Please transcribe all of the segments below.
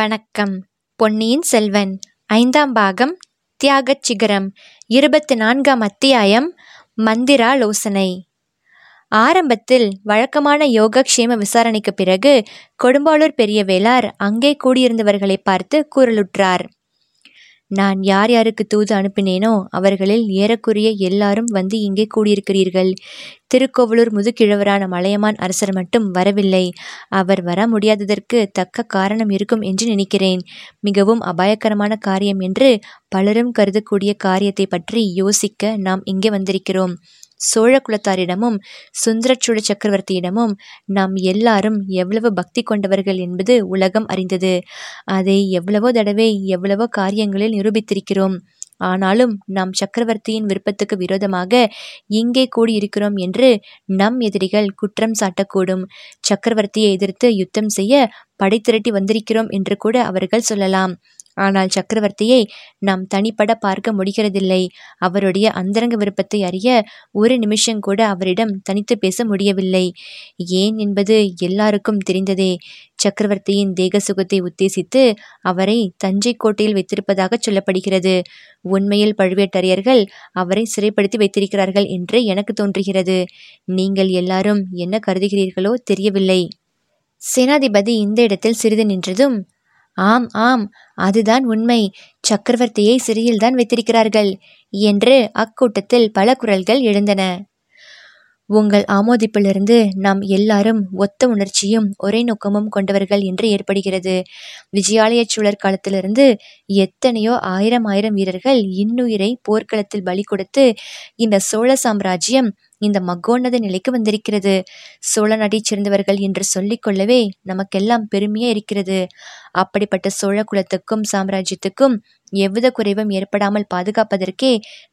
வணக்கம். பொன்னியின் செல்வன் ஐந்தாம் பாகம் தியாகச் சிகரம் இருபத்தி நான்காம் அத்தியாயம் மந்திராலோசனை. ஆரம்பத்தில் வழக்கமான யோகக்ஷேம விசாரணைக்கு பிறகு கொடும்பாளூர் பெரிய வேளார் அங்கே கூடியிருந்தவர்களை பார்த்து குரலுற்றார் நான் யார் யாருக்கு தூது அனுப்பினேனோ அவர்களில் ஏறக்குறைய எல்லாரும் வந்து இங்கே கூடியிருக்கிறீர்கள். திருக்கோவலூர் முதுகிழவரான மலையமான் அரசர் மட்டும் வரவில்லை. அவர் வர முடியாததற்கு தக்க காரணம் இருக்கும் என்று நினைக்கிறேன். மிகவும் அபாயகரமான காரியம் என்று பலரும் கருதக்கூடிய காரியத்தை பற்றி யோசிக்க நாம் இங்கே வந்திருக்கிறோம். சோழ குலத்தாரிடமும் சுந்தரச்சோழ சக்கரவர்த்தியிடமும் நாம் எல்லாரும் எவ்வளவு பக்தி கொண்டவர்கள் என்பது உலகம் அறிந்தது. அதை எவ்வளவோ தடவை எவ்வளவோ காரியங்களில் நிரூபித்திருக்கிறோம். ஆனாலும் நாம் சக்கரவர்த்தியின் விருப்பத்துக்கு விரோதமாக இங்கே கூடியிருக்கிறோம் என்று நம் எதிரிகள் குற்றம் சாட்டக்கூடும். சக்கரவர்த்தியை எதிர்த்து யுத்தம் செய்ய படை திரட்டி வந்திருக்கிறோம் என்று கூட அவர்கள் சொல்லலாம். ஆனால் சக்கரவர்த்தியை நாம் தனிப்பட பார்க்க முடிகிறதில்லை. அவருடைய அந்தரங்க விருப்பத்தை அறிய ஒரு நிமிஷம் கூட அவரிடம் தனித்து பேச முடியவில்லை. ஏன் என்பது எல்லாருக்கும் தெரிந்ததே. சக்கரவர்த்தியின் தேக சுகத்தை உத்தேசித்து அவரை தஞ்சை கோட்டையில் வைத்திருப்பதாக சொல்லப்படுகிறது. உண்மையில் பழுவேட்டரையர்கள் அவரை சிறைப்படுத்தி வைத்திருக்கிறார்கள் என்று எனக்கு தோன்றுகிறது. நீங்கள் எல்லாரும் என்ன கருதுகிறீர்களோ தெரியவில்லை. சேனாதிபதி இந்த இடத்தில் சிறிது நின்றதும் ஆம் ஆம் அதுதான் உண்மை. சக்கரவர்த்தியை சிறையில்தான் வைத்திருக்கிறார்கள் என்று அக்கூட்டத்தில் பல குரல்கள் எழுந்தன. உங்கள் ஆமோதிப்பிலிருந்து நாம் எல்லாரும் ஒத்த உணர்ச்சியும் ஒரே நோக்கமும் கொண்டவர்கள் என்று ஏற்படுகிறது. விஜயாலய சூழற் காலத்திலிருந்து எத்தனையோ ஆயிரம் ஆயிரம் வீரர்கள் இன்னுயிரை போர்க்களத்தில் பலி கொடுத்து இந்த சோழ சாம்ராஜ்யம் இந்த மகோன்னத நிலைக்கு வந்திருக்கிறது. சோழ நாட்டைச் சேர்ந்தவர்கள் என்று சொல்லிக்கொள்ளவே நமக்கெல்லாம் பெருமையா இருக்கிறது. அப்படிப்பட்ட சோழ குலத்துக்கும் சாம்ராஜ்யத்துக்கும் எவ்வித குறைவும் ஏற்படாமல் பாதுகாப்பதற்கே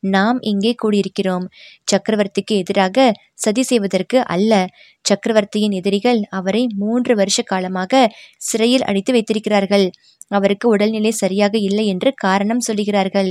நாம் இங்கே கூடியிருக்கிறோம். சக்கரவர்த்திக்கு எதிராக சதி செய்வதற்கு அல்ல. சக்கரவர்த்தியின் எதிரிகள் அவரை மூன்று வருஷ காலமாக சிறையில் அடைத்து வைத்திருக்கிறார்கள். அவருக்கு உடல்நிலை சரியாக இல்லை என்று காரணம் சொல்லுகிறார்கள்.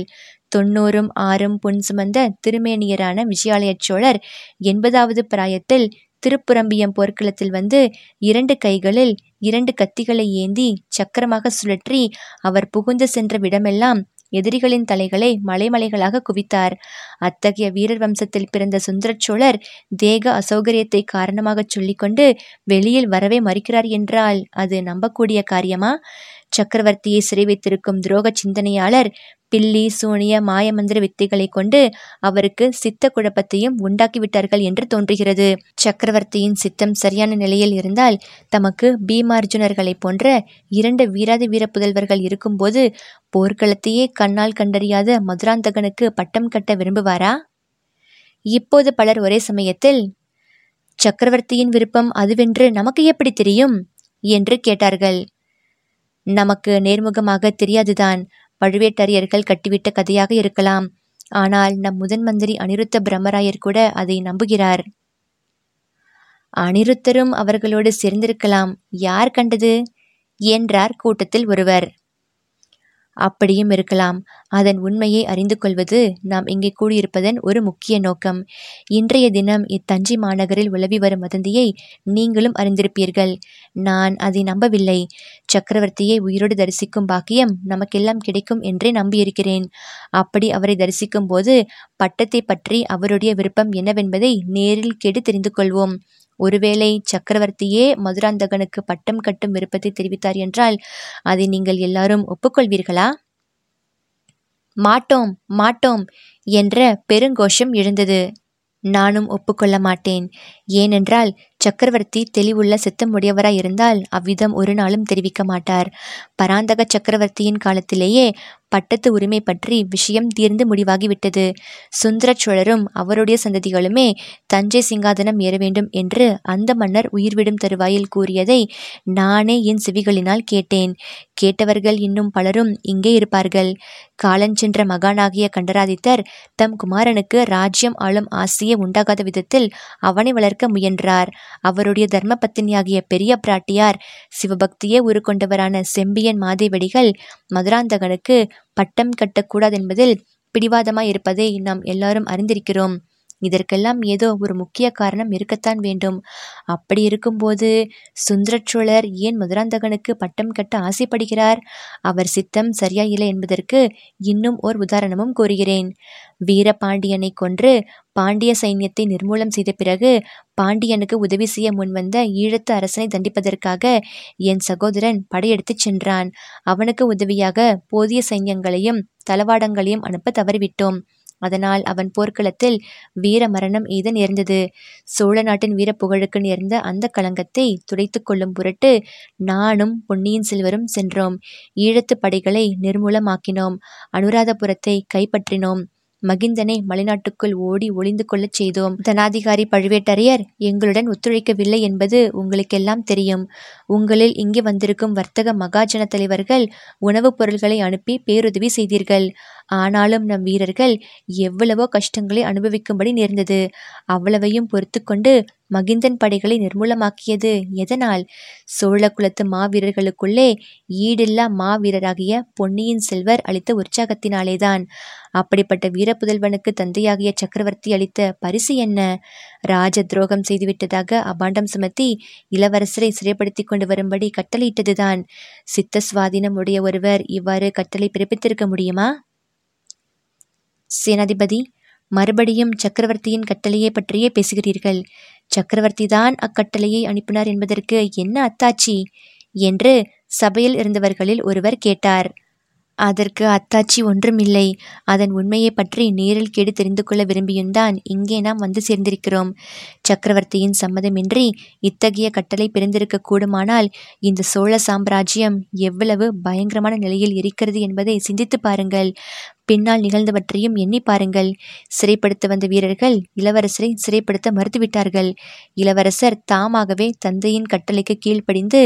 தொண்ணூறும் ஆறும் புன் சுமந்த திருமேனியரான விஜயாலய சோழர் எண்பதாவது பிராயத்தில் திருப்புரம்பியம் போர்க்களத்தில் வந்து இரண்டு கைகளில் இரண்டு கத்திகளை ஏந்தி சக்கரமாக சுழற்றி அவர் புகுந்து சென்ற விடமெல்லாம் எதிரிகளின் தலைகளை மலைமலைகளாக குவித்தார். அத்தகைய வீரர் வம்சத்தில் பிறந்த சுந்தரச்சோழர் தேக அசௌகரியத்தை காரணமாக சொல்லிக்கொண்டு வெளியில் வரவே மறுக்கிறார் என்றால் அது நம்பக்கூடிய காரியமா? சக்கரவர்த்தியை சிறை வைத்திருக்கும் துரோக சிந்தனையாளர் பில்லி சூனிய மாயமந்திர வித்தைகளை கொண்டு அவருக்கு சித்த குழப்பத்தையும் உண்டாக்கிவிட்டார்கள் என்று தோன்றுகிறது. சக்கரவர்த்தியின் சித்தம் சரியான நிலையில் இருந்தால் தமக்கு பீமார்ஜுனர்களைப் போன்ற இரண்டு வீராதி வீர புதல்வர்கள் இருக்கும்போது போர்க்களத்தையே கண்ணால் கண்டறியாத மதுராந்தகனுக்கு பட்டம் கட்ட விரும்புவாரா? இப்போது பலர் ஒரே சமயத்தில் சக்கரவர்த்தியின் விருப்பம் அதுவென்று நமக்கு எப்படி தெரியும்? என்று கேட்டார்கள். நமக்கு நேர்முகமாக தெரியாதுதான். பழுவேட்டரையர்கள் கட்டிவிட்ட கதையாக இருக்கலாம். ஆனால் நம் முதன் மந்திரி அனிருத்த பிரம்மராயர் கூட அதை நம்புகிறார். அனிருத்தரும் அவர்களோடு சேர்ந்திருக்கலாம். யார் கண்டது? என்றார் கூட்டத்தில் ஒருவர். அப்படியும் இருக்கலாம். அதன் உண்மையை அறிந்து கொள்வது நாம் இங்கே கூடியிருப்பதன் ஒரு முக்கிய நோக்கம். இன்றைய தினம் இத்தஞ்சை மாநகரில் உலவி வரும் வதந்தியை நீங்களும் அறிந்திருப்பீர்கள். நான் அதை நம்பவில்லை. சக்கரவர்த்தியை உயிரோடு தரிசிக்கும் பாக்கியம் நமக்கெல்லாம் கிடைக்கும் என்றே நம்பியிருக்கிறேன். அப்படி அவரை தரிசிக்கும் போது பட்டத்தை பற்றி அவருடைய விருப்பம் என்னவென்பதை நேரில் கேட்டு தெரிந்து கொள்வோம் ஒருவேளை சக்கரவர்த்தியே மதுராந்தகனுக்கு பட்டம் கட்டும் விருப்பத்தை தெரிவித்தார் என்றால் அதை நீங்கள் எல்லாரும் ஒப்புக்கொள்வீர்களா? மாட்டோம் மாட்டோம் என்ற பெருங்கோஷம் எழுந்தது. நானும் ஒப்புக்கொள்ள மாட்டேன். ஏனென்றால் சக்கரவர்த்தி தெளிவுள்ள சித்தம் உடையவராயிருந்தால் அவ்விதம் ஒரு நாளும் தெரிவிக்க மாட்டார். பராந்தக சக்கரவர்த்தியின் காலத்திலேயே பட்டத்து உரிமை பற்றி விஷயம் தீர்ந்து முடிவாகிவிட்டது. சுந்தர சோழரும் அவருடைய சந்ததிகளுமே தஞ்சை சிங்காதனம் ஏற வேண்டும் என்று அந்த மன்னர் உயிர்விடும் தருவாயில் கூறியதை நானே என் செவிகளினால் கேட்டேன். கேட்டவர்கள் இன்னும் பலரும் இங்கே இருப்பார்கள். காலஞ்சென்ற மகானாகிய கண்டராதித்தர் தம் குமாரனுக்கு ராஜ்யம் ஆளும் ஆசையே உண்டாகாத விதத்தில் அவனை வளர்க்க முயன்றார். அவருடைய தர்ம பத்தினியாகிய பெரிய பிராட்டியார் சிவபக்தியே உருக்கொண்டவரான செம்பியன் மாதேவடிகள் மதுராந்தகனுக்கு பட்டம் கட்டக்கூடாதென்பதில் பிடிவாதமாய் இருப்பதை நாம் எல்லாரும் அறிந்திருக்கிறோம். இதற்கெல்லாம் ஏதோ ஒரு முக்கிய காரணம் இருக்கத்தான் வேண்டும். அப்படி இருக்கும்போது சுந்தரச்சோழர் ஏன் மதுராந்தகனுக்கு பட்டம் கட்ட ஆசைப்படுகிறார்? அவர் சித்தம் சரியாயில்லை என்பதற்கு இன்னும் ஓர் உதாரணமும் கூறுகிறேன். வீரபாண்டியனை கொன்று பாண்டிய சைன்யத்தை நிர்மூலம் செய்த பிறகு பாண்டியனுக்கு உதவி செய்ய முன்வந்த ஈழத்து அரசனை தண்டிப்பதற்காக என் சகோதரன் படையெடுத்துச் சென்றான். அவனுக்கு உதவியாக போதிய சைன்யங்களையும் தளவாடங்களையும் அனுப்ப தவறிவிட்டோம். அதனால் அவன் போர்க்களத்தில் வீர மரணம் எய்த நேர்ந்தது. சோழ நாட்டின் வீர புகழுக்கு நேர்ந்த அந்த களங்கத்தை துடைத்து கொள்ளும் பொருட்டு நானும் பொன்னியின் செல்வரும் சென்றோம். ஈழத்து படைகளை நிர்மூலமாக்கினோம். அனுராதபுரத்தை கைப்பற்றினோம். மகிந்தனை மலைநாட்டுக்குள் ஓடி ஒளிந்து கொள்ளச் செய்தோம். தனாதிகாரி பழுவேட்டரையர் எங்களுடன் ஒத்துழைக்கவில்லை என்பது உங்களுக்கெல்லாம் தெரியும். உங்களில் இங்கே வந்திருக்கும் வர்த்தக மகாஜன தலைவர்கள் உணவுப் பொருள்களை அனுப்பி பேருதவி செய்தீர்கள். ஆனாலும் நம் வீரர்கள் எவ்வளவோ கஷ்டங்களை அனுபவிக்கும்படி நேர்ந்தது. அவ்வளவையும் பொறுத்து கொண்டு மகிந்தன் படைகளை நிர்மூலமாக்கியது எதனால்? சோழ குலத்து மாவீரர்களுக்குள்ளே ஈடில்லா மாவீரராகிய பொன்னியின் செல்வர் அளித்த உற்சாகத்தினாலேதான். அப்படிப்பட்ட வீரப்புதல்வனுக்கு தந்தையாகிய சக்கரவர்த்தி அளித்த பரிசு என்ன? ராஜ துரோகம் செய்துவிட்டதாக அபாண்டம் சுமத்தி இளவரசரை சிறைப்படுத்தி கொண்டு வரும்படி கட்டளையிட்டதுதான். சித்த சுவாதீனம் உடைய ஒருவர் இவ்வாறு கட்டளை பிறப்பித்திருக்க முடியுமா? சேனாதிபதி மறுபடியும் சக்கரவர்த்தியின் கட்டளையை பற்றியே பேசுகிறீர்கள். சக்கரவர்த்தி தான் அக்கட்டளையை அனுப்பினார் என்பதற்கு என்ன அத்தாச்சி என்று சபையில் இருந்தவர்களில் ஒருவர் கேட்டார். அதற்கு அத்தாச்சி ஒன்றுமில்லை. அதன் உண்மையை பற்றி நேரில் கேடு தெரிந்து கொள்ள விரும்பியும்தான் இங்கே நாம் வந்து சேர்ந்திருக்கிறோம். சக்கரவர்த்தியின் சம்மதமின்றி இத்தகைய கட்டளை பிறந்திருக்க கூடுமானால் இந்த சோழ சாம்ராஜ்யம் எவ்வளவு பயங்கரமான நிலையில் இருக்கிறது என்பதை சிந்தித்து பாருங்கள். பின்னால் நிகழ்ந்தவற்றையும் எண்ணி பாருங்கள். சிறைப்படுத்த வந்த வீரர்கள் இளவரசரை சிறைப்படுத்த மறுத்துவிட்டார்கள். இளவரசர் தாமாகவே தந்தையின் கட்டளைக்கு கீழ்ப்படிந்து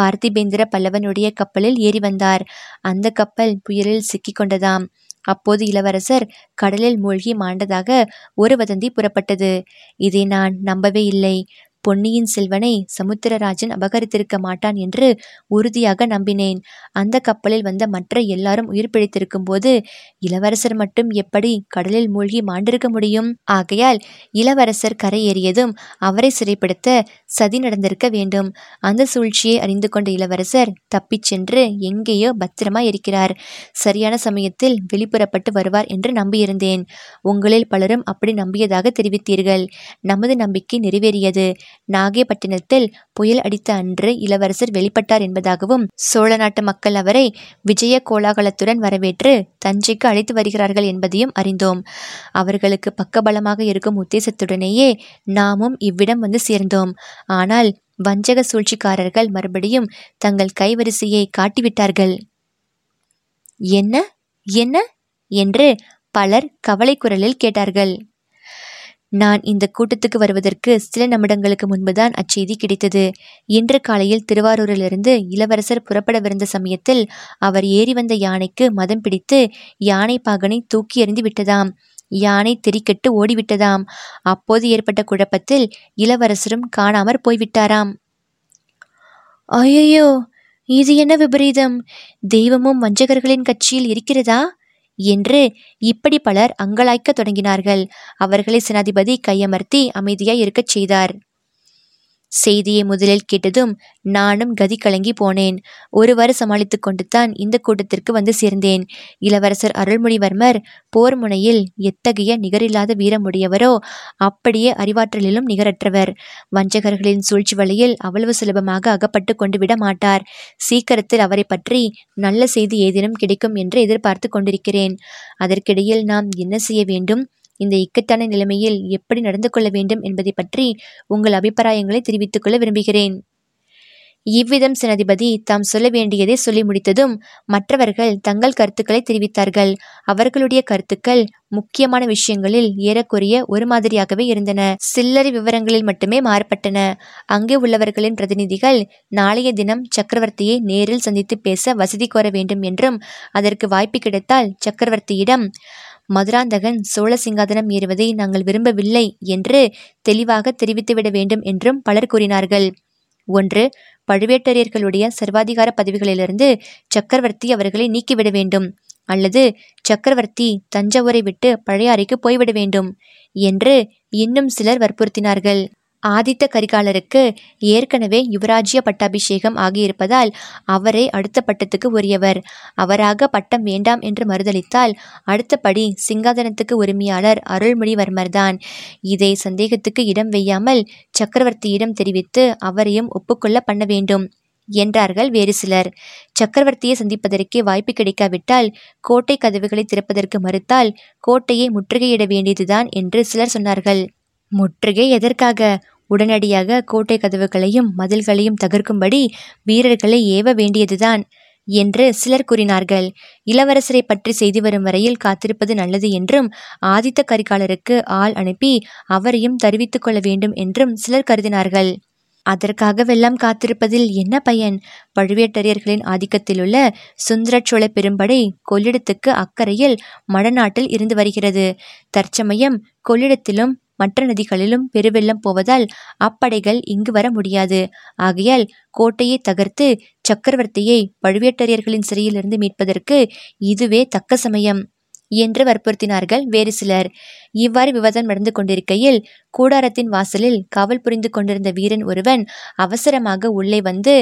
பார்த்திபேந்திர பல்லவனுடைய கப்பலில் ஏறி வந்தார். அந்த கப்பல் புயலில் சிக்கிக் கொண்டதாம். அப்போது இளவரசர் கடலில் மூழ்கி மாண்டதாக ஒரு வதந்தி புறப்பட்டது. இதை நான் நம்பவே இல்லை. பொன்னியின் செல்வனை சமுத்திரராஜன் அபகரித்திருக்க மாட்டான் என்று உறுதியாக நம்பினேன். அந்த கப்பலில் வந்த மற்ற எல்லாரும் உயிர் பிழைத்திருக்கும் போது இளவரசர் மட்டும் எப்படி கடலில் மூழ்கி மாண்டிருக்க முடியும்? ஆகையால் இளவரசர் கரையேறியதும் அவரை சிறைப்படுத்த சதி நடந்திருக்க வேண்டும். அந்த சூழ்ச்சியை அறிந்து கொண்ட இளவரசர் தப்பிச் சென்று எங்கேயோ பத்திரமா இருக்கிறார் சரியான சமயத்தில் வெளிப்புறப்பட்டு வருவார் என்று நம்பியிருந்தேன். உங்களில் பலரும் அப்படி நம்பியதாக தெரிவித்தீர்கள். நமது நம்பிக்கை நிறைவேறியது. நாகைப்பட்டினத்தில் புயல் அடித்த அன்று இளவரசர் வெளிப்பட்டார் என்பதாகவும் சோழ நாட்டு மக்கள் அவரை விஜய கோலாகலத்துடன் வரவேற்று தஞ்சைக்கு அழைத்து வருகிறார்கள் என்பதையும் அறிந்தோம். அவர்களுக்கு பக்கபலமாக இருக்கும் உத்தேசத்துடனேயே நாமும் இவ்விடம் வந்து சேர்ந்தோம். ஆனால் வஞ்சக சூழ்ச்சிக்காரர்கள் மறுபடியும் தங்கள் கைவரிசையை காட்டிவிட்டார்கள். என்ன? என்ன என்று பலர் கவலை குரலில் கேட்டார்கள். நான் இந்த கூட்டத்துக்கு வருவதற்கு சில நிமிடங்களுக்கு முன்புதான் அச்செய்தி கிடைத்தது. இன்று காலையில் திருவாரூரிலிருந்து இளவரசர் புறப்படவிருந்த சமயத்தில் அவர் ஏறி வந்த யானைக்கு மதம் பிடித்து யானை பாகனை தூக்கி எறிந்து விட்டதாம். யானை திரிக்கெட்டு ஓடிவிட்டதாம். அப்போது ஏற்பட்ட குழப்பத்தில் இளவரசரும் காணாமற் போய்விட்டாராம். ஐயோ இது என்ன விபரீதம்? தெய்வமும் வஞ்சகர்களின் கட்சியில் இருக்கிறதா? என்று இப்படி பலர் அங்கலாய்க்கத் தொடங்கினார்கள். அவர்களை சேனாதிபதி கையமர்த்தி அமைதியாய் இருக்கச் செய்தார். செய்தியை முதலில் கேட்டதும் நானும் கதி கலங்கி போனேன். ஒருவாறு சமாளித்து கொண்டுதான் இந்த கூட்டத்திற்கு வந்து சேர்ந்தேன். இளவரசர் அருள்மொழிவர்மர் போர் முனையில் எத்தகைய நிகரில்லாத வீரமுடையவரோ அப்படியே அறிவாற்றலிலும் நிகரற்றவர். வஞ்சகர்களின் சூழ்ச்சி வலையில் அவ்வளவு சுலபமாக அகப்பட்டு கொண்டு விட மாட்டார். சீக்கிரத்தில் அவரை பற்றி நல்ல செய்தி ஏதேனும் கிடைக்கும் என்று எதிர்பார்த்து கொண்டிருக்கிறேன். அதற்கிடையில் நாம் என்ன செய்ய வேண்டும்? இந்த இக்கட்டான நிலைமையில் எப்படி நடந்து கொள்ள வேண்டும் என்பதை பற்றி உங்கள் அபிப்பிராயங்களை தெரிவித்துக் கொள்ள விரும்புகிறேன். இவ்விதம் சேனாதிபதி தாம் சொல்ல வேண்டியதை சொல்லி முடித்ததும் மற்றவர்கள் தங்கள் கருத்துக்களை தெரிவித்தார்கள். அவர்களுடைய கருத்துக்கள் முக்கியமான விஷயங்களில் ஏறக்குறைய ஒரு மாதிரியாகவே இருந்தன. சில்லறை விவரங்களில் மட்டுமே மாறுபட்டன. அங்கே உள்ளவர்களின் பிரதிநிதிகள் நாளைய தினம் சக்கரவர்த்தியை நேரில் சந்தித்து பேச வசதி கோர வேண்டும் என்றும் அதற்கு வாய்ப்பு கிடைத்தால் சக்கரவர்த்தியிடம் மதுராந்தகன் சோழ சிங்காதனம் ஏறுவதை நாங்கள் விரும்பவில்லை என்று தெளிவாக தெரிவித்துவிட வேண்டும் என்றும் பலர் கூறினார்கள். ஒன்று பழுவேட்டரையர்களுடைய சர்வாதிகார பதவிகளிலிருந்து சக்கரவர்த்தி அவர்களை நீக்கிவிட வேண்டும் அல்லது சக்கரவர்த்தி தஞ்சாவூரை விட்டு பழையாறைக்கு போய்விட வேண்டும் என்று இன்னும் சிலர் வற்புறுத்தினார்கள். ஆதித்த கரிகாலருக்கு ஏற்கனவே யுவராஜ்ய பட்டாபிஷேகம் ஆகியிருப்பதால் அவரே அடுத்த பட்டத்துக்கு உரியவர். அவராக பட்டம் வேண்டாம் என்று மறுதளித்தால் அடுத்தபடி சிங்காதனத்துக்கு உரிமையாளர் அருள்மொழிவர்மர்தான். இதை சந்தேகத்துக்கு இடம் வையாமல் சக்கரவர்த்தியிடம் தெரிவித்து அவரையும் ஒப்புக்கொள்ள பண்ண வேண்டும் என்றார்கள் வேறு சிலர். சக்கரவர்த்தியை சந்திப்பதற்கே வாய்ப்பு கிடைக்காவிட்டால் கோட்டை கதவுகளை திறப்பதற்கு மறுத்தால் கோட்டையை முற்றுகையிட வேண்டியதுதான் என்று சிலர் சொன்னார்கள். முற்றுகை எதற்காக? உடனடியாக கோட்டை கதவுகளையும் மதில்களையும் தகர்க்கும்படி வீரர்களை ஏவ வேண்டியதுதான் என்று சிலர் கூறினார்கள். இளவரசரை பற்றி செய்தி வரும் வரையில் காத்திருப்பது நல்லது என்றும் ஆதித்த கரிகாலருக்கு ஆள் அனுப்பி அவரையும் தெரிவித்துக் கொள்ள வேண்டும் என்றும் சிலர் கருதினார்கள். அதற்காகவெல்லாம் காத்திருப்பதில் என்ன பயன்? பழுவேட்டரையர்களின் ஆதிக்கத்திலுள்ள சுந்தரச்சோழ பெரும்படை கொள்ளிடத்துக்கு அக்கறையில் மடநாட்டில் இருந்து வருகிறது. தற்சமயம் கொள்ளிடத்திலும் மற்ற நதிகளிலும் பெருவெள்ளம் போவதால் அப்படைகள் இங்கு வர முடியாது. ஆகையால் கோட்டையை தகர்த்து சக்கரவர்த்தியை பழுவேட்டரையர்களின் சிறையிலிருந்து மீட்பதற்கு இதுவே தக்க சமயம் என்று வற்புறுத்தினார்கள் வேறு சிலர். இவ்வாறு விவாதம் நடந்து கொண்டிருக்கையில் கூடாரத்தின் வாசலில் காவல் புரிந்து கொண்டிருந்த வீரன் ஒருவன் அவசரமாக உள்ளே வந்து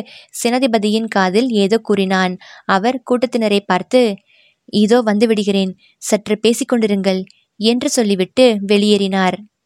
சேனாதிபதியின் காதில் ஏதோ கூறினான். அவர் கூட்டத்தினரை பார்த்து இதோ வந்து விடுகிறேன் சற்று பேசிக்கொண்டிருங்கள் என்று சொல்லிவிட்டு வெளியேறினார்.